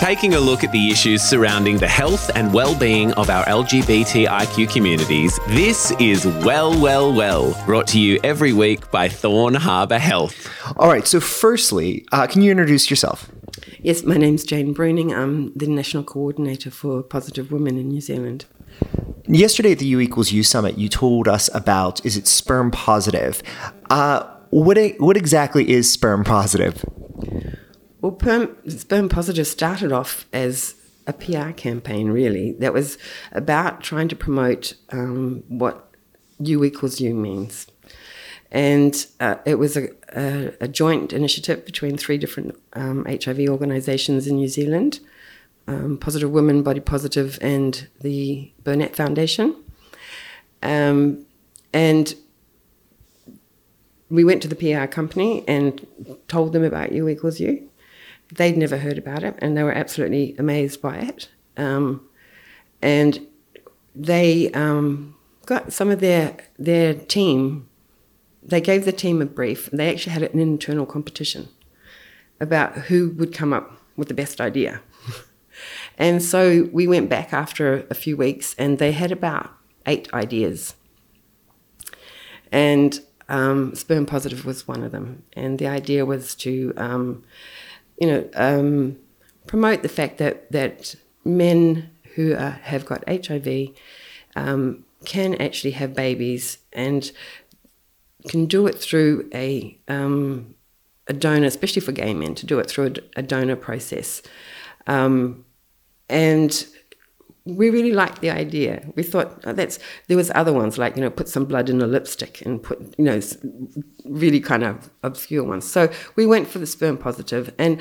Taking a look at the issues surrounding the health and well-being of our LGBTIQ communities, this is Well, Well, Well, brought to you every week by Thorn Harbour Health. All right, so firstly, uh, can you introduce yourself? Yes, my name's Jane Bruning. I'm the National Coordinator for Positive Women in New Zealand. Yesterday at the U equals U summit, you told us about is it sperm positive? Uh, what what exactly is sperm positive? Well, perm, Sperm Positive started off as a PR campaign, really, that was about trying to promote um, what U equals U means. And uh, it was a, a, a, joint initiative between three different um, HIV organisations in New Zealand um, Positive Women, Body Positive, and the Burnett Foundation. Um, and we went to the PR company and told them about U equals U they'd never heard about it and they were absolutely amazed by it. Um, and they um, got some of their their team. They gave the team a brief. And they actually had an internal competition about who would come up with the best idea. and so we went back after a few weeks, and they had about eight ideas. And um, sperm positive was one of them. And the idea was to um, you know, um, promote the fact that that men who are, have got HIV um, can actually have babies and can do it through a um, a donor, especially for gay men, to do it through a, a donor process. Um, and we really liked the idea. We thought oh, that's there was other ones like you know put some blood in a lipstick and put you know really kind of obscure ones. So we went for the sperm positive, and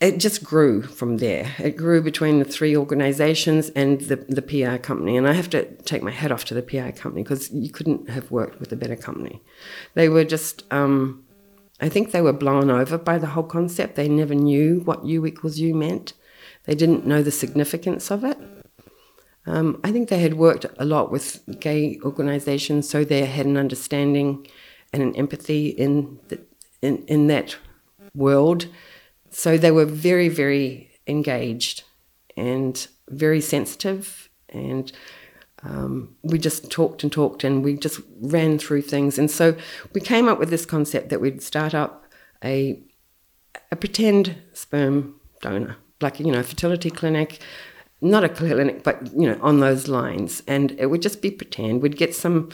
it just grew from there. It grew between the three organisations and the the PR company. And I have to take my hat off to the PR company because you couldn't have worked with a better company. They were just. Um, I think they were blown over by the whole concept. They never knew what U equals U meant. They didn't know the significance of it. Um, I think they had worked a lot with gay organisations, so they had an understanding and an empathy in, the, in in that world. So they were very, very engaged and very sensitive, and um, we just talked and talked, and we just ran through things. And so we came up with this concept that we'd start up a a pretend sperm donor like you know fertility clinic not a clinic but you know on those lines. And it would just be pretend. We'd get some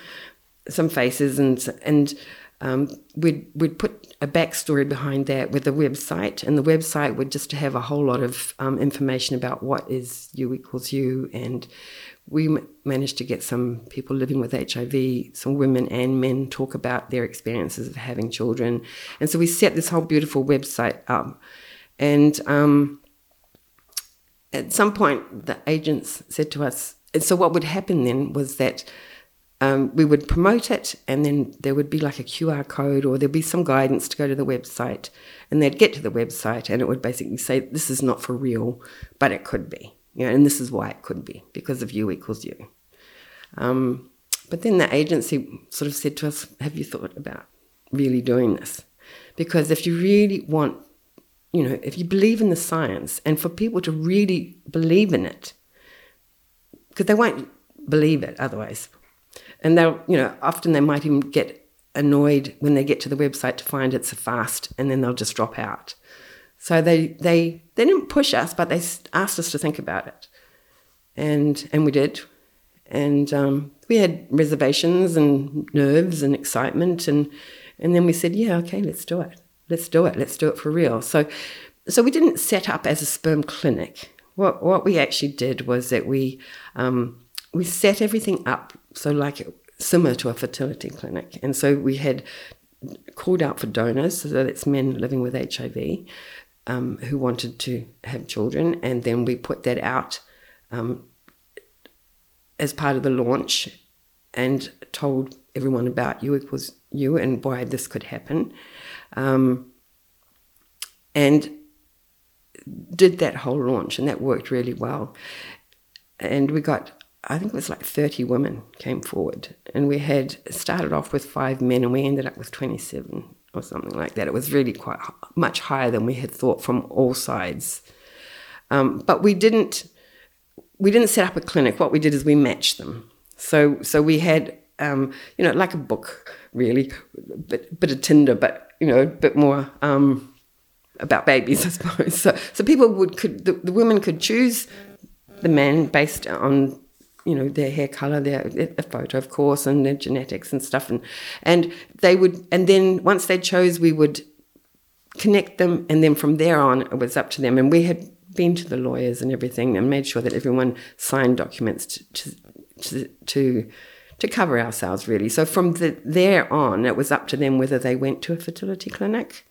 some faces and and um, we'd we'd put a backstory behind that with a website, and the website would just have a whole lot of um, information about what is U equals U, and we m- managed to get some people living with HIV, some women and men, talk about their experiences of having children, and so we set this whole beautiful website up, and um, at some point, the agents said to us, and so what would happen then was that um, we would promote it, and then there would be like a QR code, or there'd be some guidance to go to the website, and they'd get to the website, and it would basically say, "This is not for real, but it could be," you know, and this is why it could be because of U equals U. Um, but then the agency sort of said to us, "Have you thought about really doing this?" Because if you really want you know, if you believe in the science and for people to really believe in it, because they won't believe it otherwise. And they'll, you know, often they might even get annoyed when they get to the website to find it's a fast and then they'll just drop out. So they, they, they didn't push us, but they asked us to think about it. And, and we did. And um, we had reservations and nerves and excitement. And, and then we said, yeah, okay, let's do it let's do it. Let's do it for real. So, so we didn't set up as a sperm clinic. What what we actually did was that we um, we set everything up so like similar to a fertility clinic, and so we had called out for donors, so that's men living with HIV um, who wanted to have children, and then we put that out um, as part of the launch and told everyone about U equals U and why this could happen. Um, and did that whole launch, and that worked really well. And we got I think it was like 30 women came forward, and we had started off with five men, and we ended up with 27 or something like that. It was really quite much higher than we had thought from all sides. Um, but we didn't we didn't set up a clinic. What we did is we matched them. So so we had um, you know like a book really, bit bit of Tinder, but you know a bit more. Um, about babies, I suppose. So, so people would could the, the women could choose the man based on you know their hair color their a photo of course and their genetics and stuff and and they would and then once they chose we would connect them and then from there on it was up to them and we had been to the lawyers and everything and made sure that everyone signed documents to to to, to, cover ourselves really so from the, there on it was up to them whether they went to a fertility clinic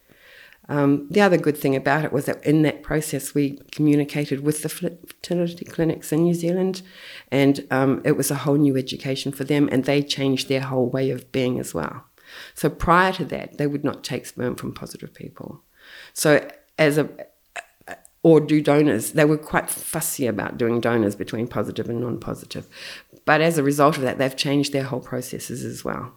um, the other good thing about it was that in that process, we communicated with the fertility clinics in New Zealand, and um, it was a whole new education for them, and they changed their whole way of being as well. So prior to that, they would not take sperm from positive people. So as a or do donors, they were quite fussy about doing donors between positive and non-positive. But as a result of that, they've changed their whole processes as well.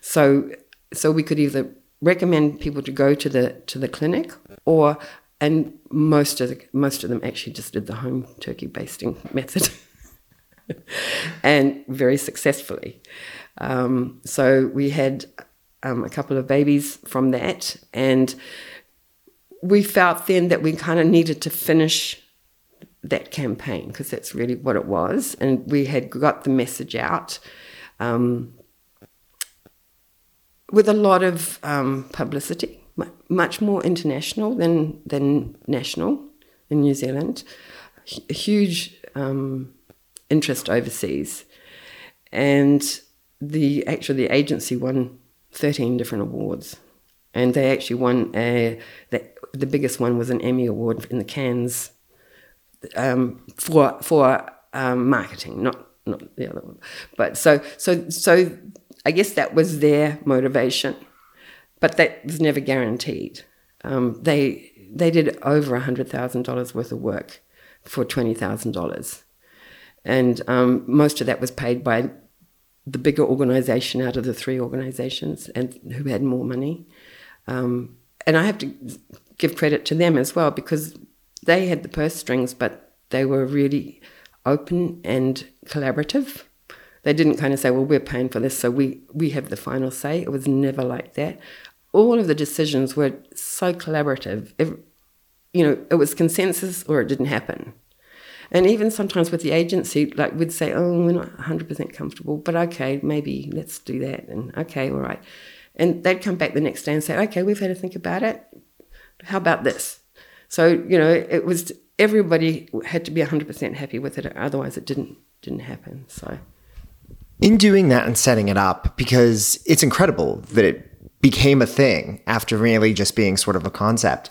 So so we could either recommend people to go to the to the clinic or and most of the, most of them actually just did the home turkey basting method and very successfully um, so we had um, a couple of babies from that and we felt then that we kind of needed to finish that campaign because that's really what it was and we had got the message out um, with a lot of um, publicity, much more international than than national in New Zealand. H- huge um, interest overseas, and the actually the agency won thirteen different awards, and they actually won a the, the biggest one was an Emmy award in the Cannes um, for for um, marketing, not not the other one. But so so so I guess that was their motivation, but that was never guaranteed. Um, they they did over hundred thousand dollars worth of work for twenty thousand dollars, and um, most of that was paid by the bigger organisation out of the three organisations, and who had more money. Um, and I have to give credit to them as well because they had the purse strings, but they were really open and collaborative they didn't kind of say, well, we're paying for this, so we, we have the final say. It was never like that. All of the decisions were so collaborative. You know, it was consensus or it didn't happen. And even sometimes with the agency, like we'd say, oh, we're not 100% comfortable, but okay, maybe let's do that. And okay, all right. And they'd come back the next day and say, okay, we've had to think about it. How about this? So, you know, it was everybody had to be 100% happy with it, otherwise it didn't didn't happen. So in doing that and setting it up, because it's incredible that it became a thing after really just being sort of a concept.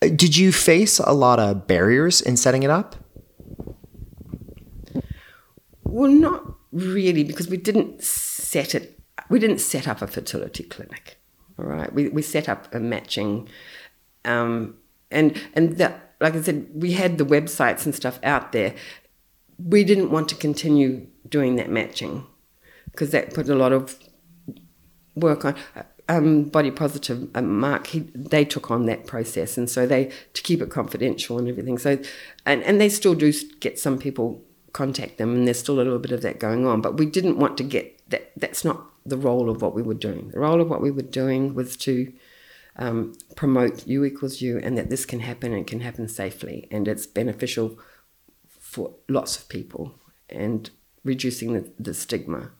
Did you face a lot of barriers in setting it up? Well, not really, because we didn't set it. We didn't set up a fertility clinic. All right, we we set up a matching, um, and and that, like I said, we had the websites and stuff out there. We didn't want to continue doing that matching because that put a lot of work on. Um, body positive um, Mark, he, they took on that process, and so they to keep it confidential and everything. So, and and they still do get some people contact them, and there's still a little bit of that going on. But we didn't want to get that. That's not the role of what we were doing. The role of what we were doing was to um, promote U equals U, and that this can happen and can happen safely, and it's beneficial for lots of people, and reducing the, the stigma.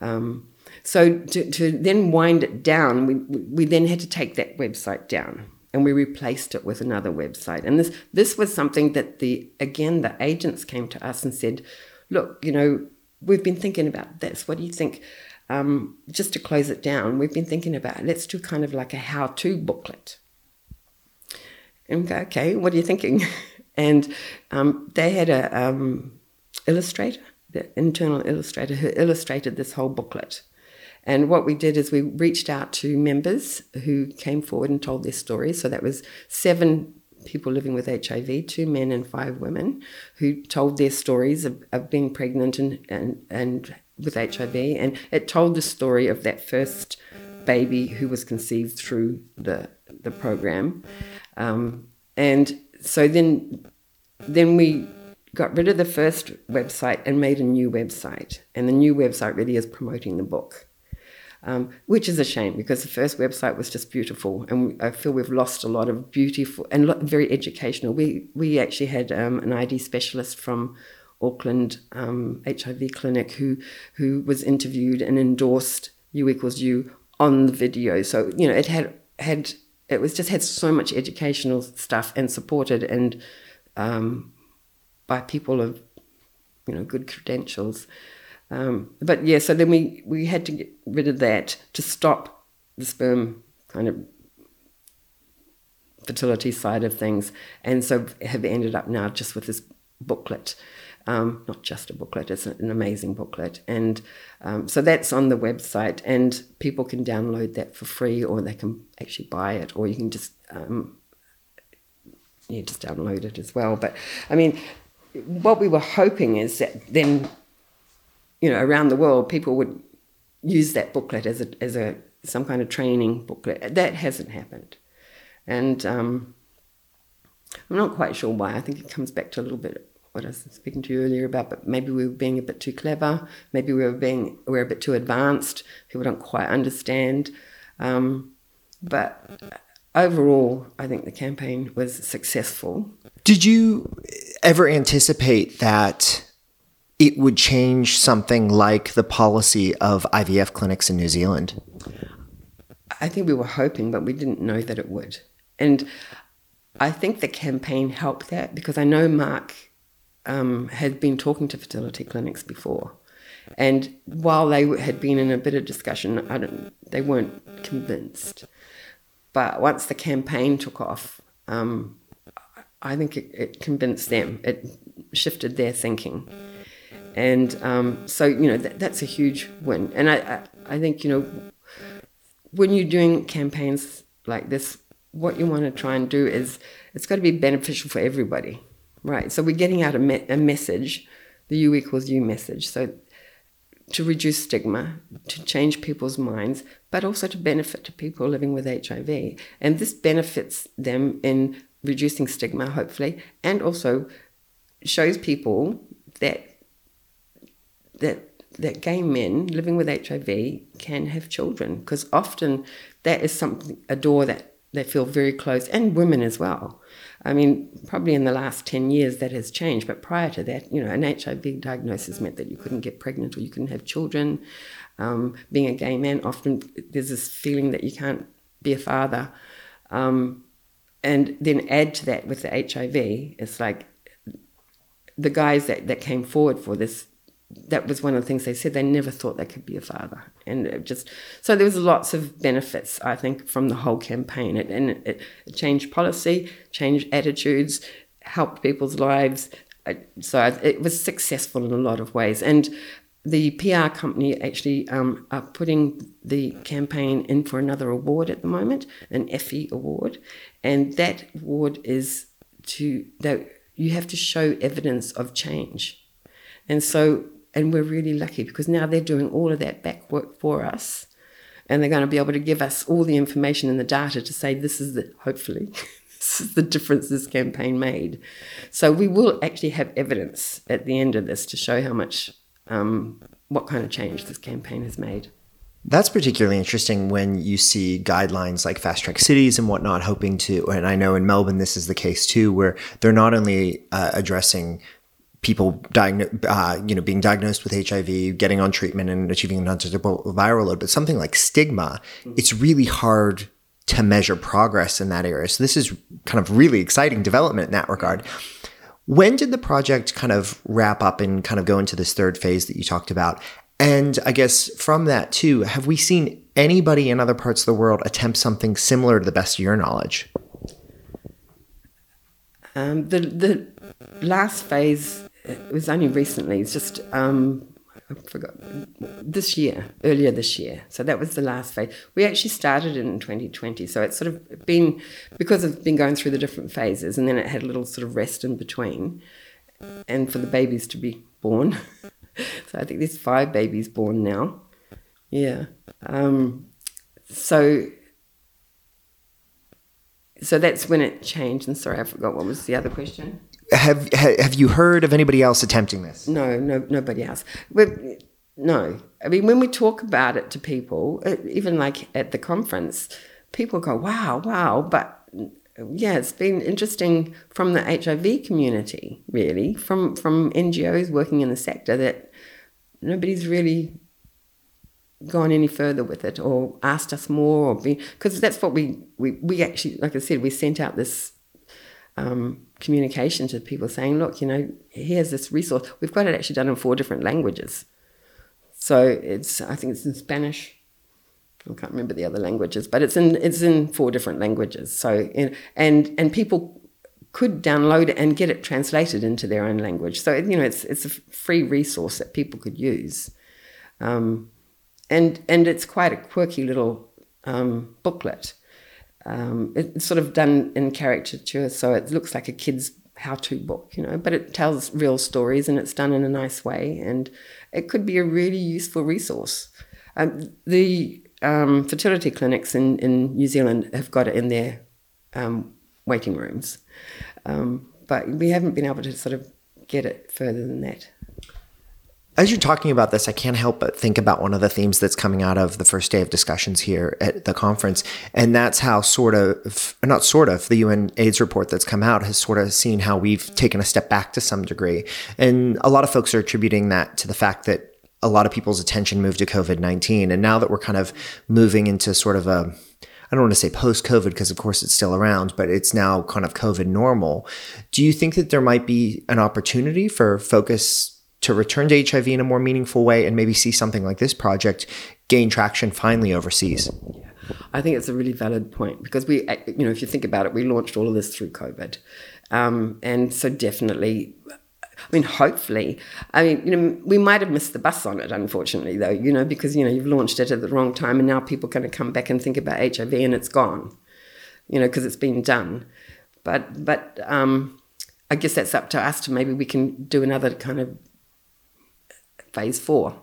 Um, so to, to then wind it down, we, we then had to take that website down and we replaced it with another website. And this this was something that the again the agents came to us and said, look, you know, we've been thinking about this. What do you think? Um, just to close it down, we've been thinking about let's do kind of like a how to booklet. And go, okay, what are you thinking? and um, they had a um, illustrator, the internal illustrator, who illustrated this whole booklet. And what we did is we reached out to members who came forward and told their stories. So that was seven people living with HIV, two men and five women, who told their stories of, of being pregnant and, and, and with HIV. And it told the story of that first baby who was conceived through the, the program. Um, and so then, then we got rid of the first website and made a new website. And the new website really is promoting the book um, which is a shame because the first website was just beautiful, and I feel we've lost a lot of beautiful and very educational. We we actually had um, an ID specialist from Auckland um, HIV clinic who who was interviewed and endorsed U equals U on the video. So you know it had had it was just had so much educational stuff and supported and um, by people of you know good credentials. Um, but yeah, so then we, we had to get rid of that to stop the sperm kind of fertility side of things. And so have ended up now just with this booklet. Um, not just a booklet, it's an amazing booklet. And um, so that's on the website, and people can download that for free, or they can actually buy it, or you can just um, yeah, just download it as well. But I mean, what we were hoping is that then you know, around the world, people would use that booklet as a, as a some kind of training booklet. That hasn't happened, and um, I'm not quite sure why. I think it comes back to a little bit what I was speaking to you earlier about. But maybe we were being a bit too clever. Maybe we were being we are a bit too advanced. People don't quite understand. Um, but overall, I think the campaign was successful. Did you ever anticipate that? it would change something like the policy of IVF clinics in New Zealand? I think we were hoping, but we didn't know that it would. And I think the campaign helped that because I know Mark um, had been talking to fertility clinics before. And while they had been in a bit of discussion, they weren't convinced. But once the campaign took off, um, I think it, it, convinced them. It shifted their thinking and um, so you know that, that's a huge win. And I, I, I think you know when you're doing campaigns like this, what you want to try and do is it's got to be beneficial for everybody, right? So we're getting out a, me- a message, the U equals U message. So to reduce stigma, to change people's minds, but also to benefit to people living with HIV. And this benefits them in reducing stigma, hopefully, and also shows people that that that gay men living with HIV can have children because often that is something a door that they feel very close and women as well. I mean, probably in the last 10 years that has changed, but prior to that, you know, an HIV diagnosis meant that you couldn't get pregnant or you couldn't have children. Um, being a gay man, often there's this feeling that you can't be a father. Um, and then add to that with the HIV, it's like the guys that, that came forward for this that was one of the things they said. They never thought they could be a father, and just so there was lots of benefits I think from the whole campaign. It, and it, it changed policy, changed attitudes, helped people's lives. So it was successful in a lot of ways, and the PR company actually um, are putting the campaign in for another award at the moment, an Effie award, and that award is to that you have to show evidence of change. And so and we're really lucky because now they're doing all of that back work for us. And they're going to be able to give us all the information and the data to say this is the, hopefully, this is the difference this campaign made. So we will actually have evidence at the end of this to show how much, um, what kind of change this campaign has made. That's particularly interesting when you see guidelines like fast track cities and whatnot hoping to, and I know in Melbourne this is the case too, where they're not only uh, addressing people diagno- uh, you know, being diagnosed with HIV, getting on treatment and achieving an undetectable viral load, but something like stigma, mm-hmm. it's really hard to measure progress in that area. So this is kind of really exciting development in that regard. When did the project kind of wrap up and kind of go into this third phase that you talked about? And I guess from that too, have we seen anybody in other parts of the world attempt something similar to the best of your knowledge? Um, the the last phase it was only recently. It's just um, I forgot this year, earlier this year. So that was the last phase. We actually started in 2020. So it's sort of been because it's been going through the different phases, and then it had a little sort of rest in between, and for the babies to be born. so I think there's five babies born now. Yeah. Um, so so that's when it changed. And sorry, I forgot what was the other question. Have have you heard of anybody else attempting this? No, no, nobody else. We're, no, I mean when we talk about it to people, uh, even like at the conference, people go, "Wow, wow!" But yeah, it's been interesting from the HIV community, really, from from NGOs working in the sector that nobody's really gone any further with it or asked us more or because that's what we, we we actually like I said we sent out this um, communication to people saying look you know here's this resource. We've got it actually done in four different languages. So it's I think it's in Spanish. I can't remember the other languages but it's in it's in four different languages. So in, and and people could download it and get it translated into their own language. So you know it's it's a free resource that people could use. Um, and and it's quite a quirky little um, booklet. Um, it's sort of done in caricature, so it looks like a kid's how-to book, you know, but it tells real stories and it's done in a nice way, and it could be a really useful resource. Um, the um, fertility clinics in, in New Zealand have got it in their um, waiting rooms, um, but we haven't been able to sort of get it further than that. As you're talking about this, I can't help but think about one of the themes that's coming out of the first day of discussions here at the conference. And that's how, sort of, not sort of, the UNAIDS report that's come out has sort of seen how we've taken a step back to some degree. And a lot of folks are attributing that to the fact that a lot of people's attention moved to COVID 19. And now that we're kind of moving into sort of a, I don't want to say post COVID because, of course, it's still around, but it's now kind of COVID normal. Do you think that there might be an opportunity for focus to return to HIV in a more meaningful way and maybe see something like this project gain traction finally overseas? Yeah. I think it's a really valid point because we, you know, if you think about it, we launched all of this through COVID. Um, and so definitely, I mean, hopefully, I mean, you know, we might have missed the bus on it, unfortunately, though, you know, because, you know, you've launched it at the wrong time and now people going to come back and think about HIV and it's gone, you know, because it's been done. But, but um, I guess that's up to us to maybe we can do another kind of phase four.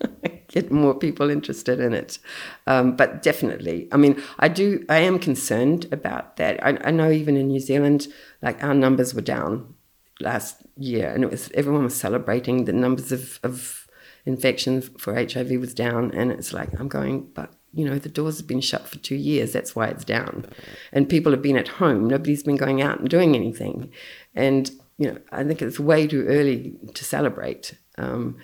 Get more people interested in it. Um, but definitely, I mean, I do, I am concerned about that. I, I know even in New Zealand, like our numbers were down last year and it was, everyone was celebrating the numbers of, of infections for HIV was down. And it's like, I'm going, but you know, the doors have been shut for two years. That's why it's down. And people have been at home. Nobody's been going out and doing anything. And, you know, I think it's way too early to celebrate. Um,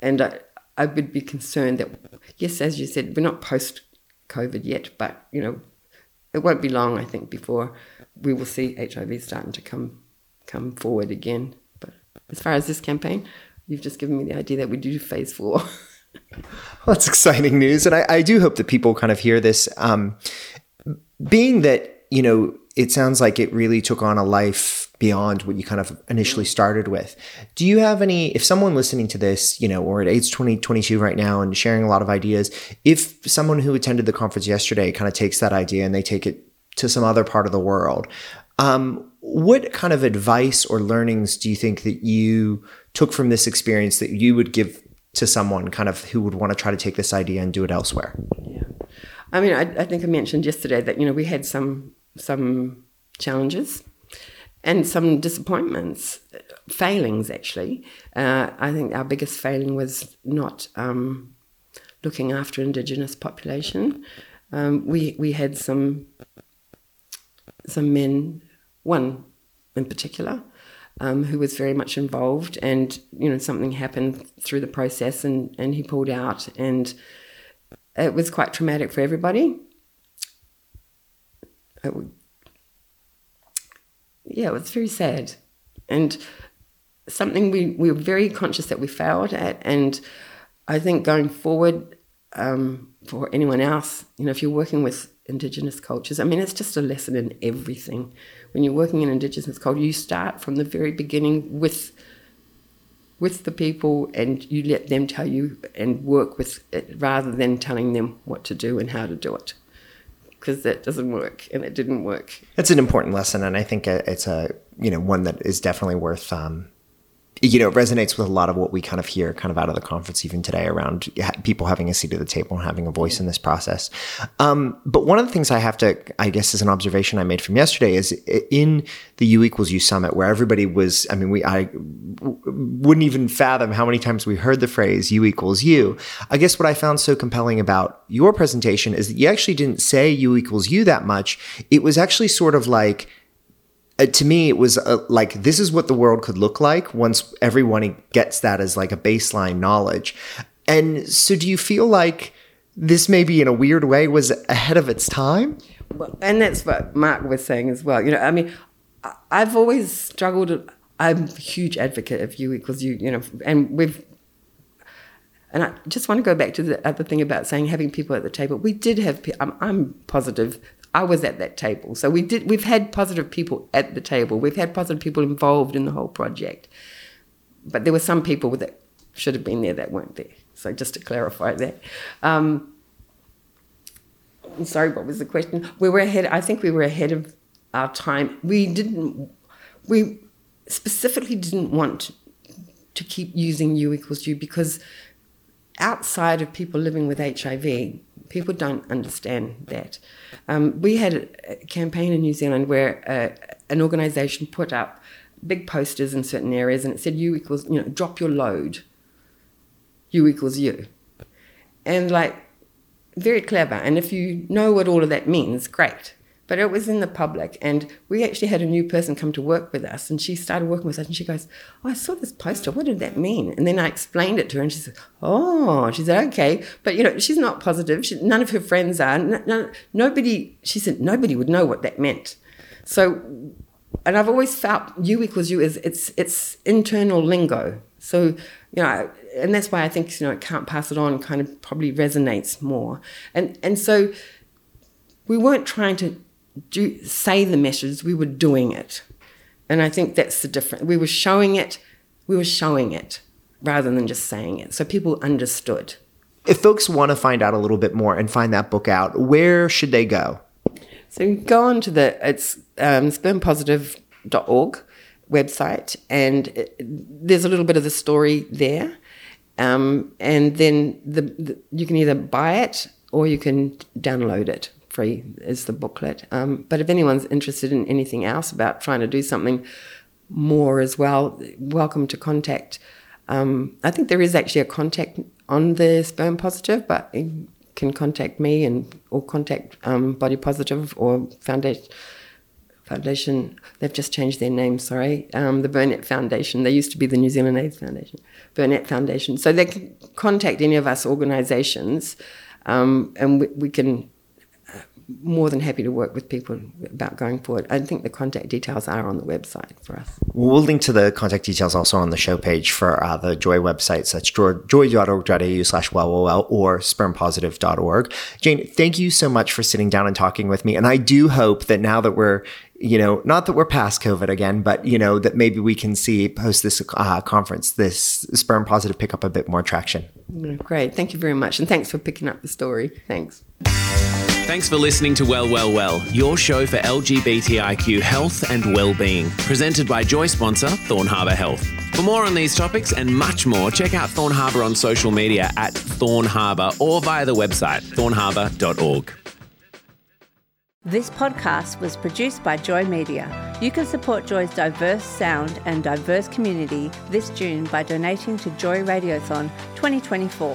and I, I would be concerned that, yes, as you said, we're not post COVID yet, but, you know, it won't be long, I think, before we will see HIV starting to come come forward again. But as far as this campaign, you've just given me the idea that we do phase four. well, that's exciting news. And I, I, do hope that people kind of hear this. Um, being that, you know, it sounds like it really took on a life beyond what you kind of initially started with. Do you have any, if someone listening to this, you know, or at AIDS 2022 right now and sharing a lot of ideas, if someone who attended the conference yesterday kind of takes that idea and they take it to some other part of the world, um, what kind of advice or learnings do you think that you took from this experience that you would give to someone kind of who would want to try to take this idea and do it elsewhere? Yeah. I mean, I, I think I mentioned yesterday that, you know, we had some some challenges and some disappointments, failings actually. Uh, I think our biggest failing was not um, looking after Indigenous population. Um, we we had some some men, one in particular, um, who was very much involved, and you know something happened through the process, and and he pulled out, and it was quite traumatic for everybody. It, yeah, it was very sad. And something we, we were very conscious that we failed at. And I think going forward, um, for anyone else, you know, if you're working with Indigenous cultures, I mean, it's just a lesson in everything. When you're working in Indigenous culture, you start from the very beginning with with the people and you let them tell you and work with it rather than telling them what to do and how to do it because that doesn't work and it didn't work. It's an important lesson and i think it's a you know one that is definitely worth um, you know, it resonates with a lot of what we kind of hear kind of out of the conference even today around people having a seat at the table and having a voice in this process. Um, but one of the things I have to, I guess, is an observation I made from yesterday is in the U equals U summit where everybody was, I mean, we, I wouldn't even fathom how many times we heard the phrase U equals U. I guess what I found so compelling about your presentation is that you actually didn't say U equals U that much. It was actually sort of like, uh, to me it was uh, like this is what the world could look like once everyone gets that as like a baseline knowledge and so do you feel like this maybe in a weird way was ahead of its time well, and that's what mark was saying as well you know i mean i've always struggled i'm a huge advocate of U equals U you know and we've and I just want to go back to the other thing about saying having people at the table. We did have. I'm, I'm positive I was at that table. So we did we've had positive people at the table. We've had positive people involved in the whole project. But there were some people that should have been there that weren't there. So just to clarify that. Um, I'm sorry, what was the question? We were ahead I think we were ahead of our time. We didn't we specifically didn't want to keep using U equals U because outside of people living with HIV, people don't understand that. Um, we had a campaign in New Zealand where uh, an organisation put up big posters in certain areas and it said U equals, you know, drop your load. U equals you. And like, very clever. And if you know what all of that means, great but it was in the public. And we actually had a new person come to work with us, and she started working with us, and she goes, "Oh, I saw this poster. What did that mean?" And then I explained it to her, and she said, "Oh," she said, "Okay," but you know, she's not positive. She, none of her friends are. nobody. She said nobody would know what that meant. So, and I've always felt U equals U is it's it's internal lingo. So you know, and that's why I think you know, it can't pass it on kind of probably resonates more. And and so we weren't trying to do, say the message, we were doing it. And I think that's the difference. We were showing it, we were showing it rather than just saying it. So people understood. If folks want to find out a little bit more and find that book out, where should they go? So go on to the it's um, spermpositive.org website, and it, there's a little bit of the story there. Um, and then the, the, you can either buy it or you can download it free is the booklet. Um, but if anyone's interested in anything else about trying to do something more as well, welcome to contact. Um, I think there is actually a contact on the sperm positive, but you can contact me and or contact um, Body Positive or Foundation. Foundation, they've just changed their name, sorry. Um, the Burnett Foundation. They used to be the New Zealand AIDS Foundation, Burnett Foundation. So they can contact any of us organisations um, and we, we, can more than happy to work with people about going forward. I think the contact details are on the website for us. We'll link to the contact details also on the show page for uh, the Joy website. So that's joy.org.au slash well, or spermpositive.org. Jane, thank you so much for sitting down and talking with me. And I do hope that now that we're you know, not that we're past COVID again, but you know that maybe we can see post this uh, conference, this sperm positive pick up a bit more traction. Great, thank you very much, and thanks for picking up the story. Thanks. Thanks for listening to Well, Well, Well, your show for LGBTIQ health and well-being, presented by Joy sponsor Thorn Harbour Health. For more on these topics and much more, check out Thorn Harbour on social media at Thorn Harbour or via the website thornharbour.org. This podcast was produced by Joy Media. You can support Joy's diverse sound and diverse community this June by donating to Joy Radiothon 2024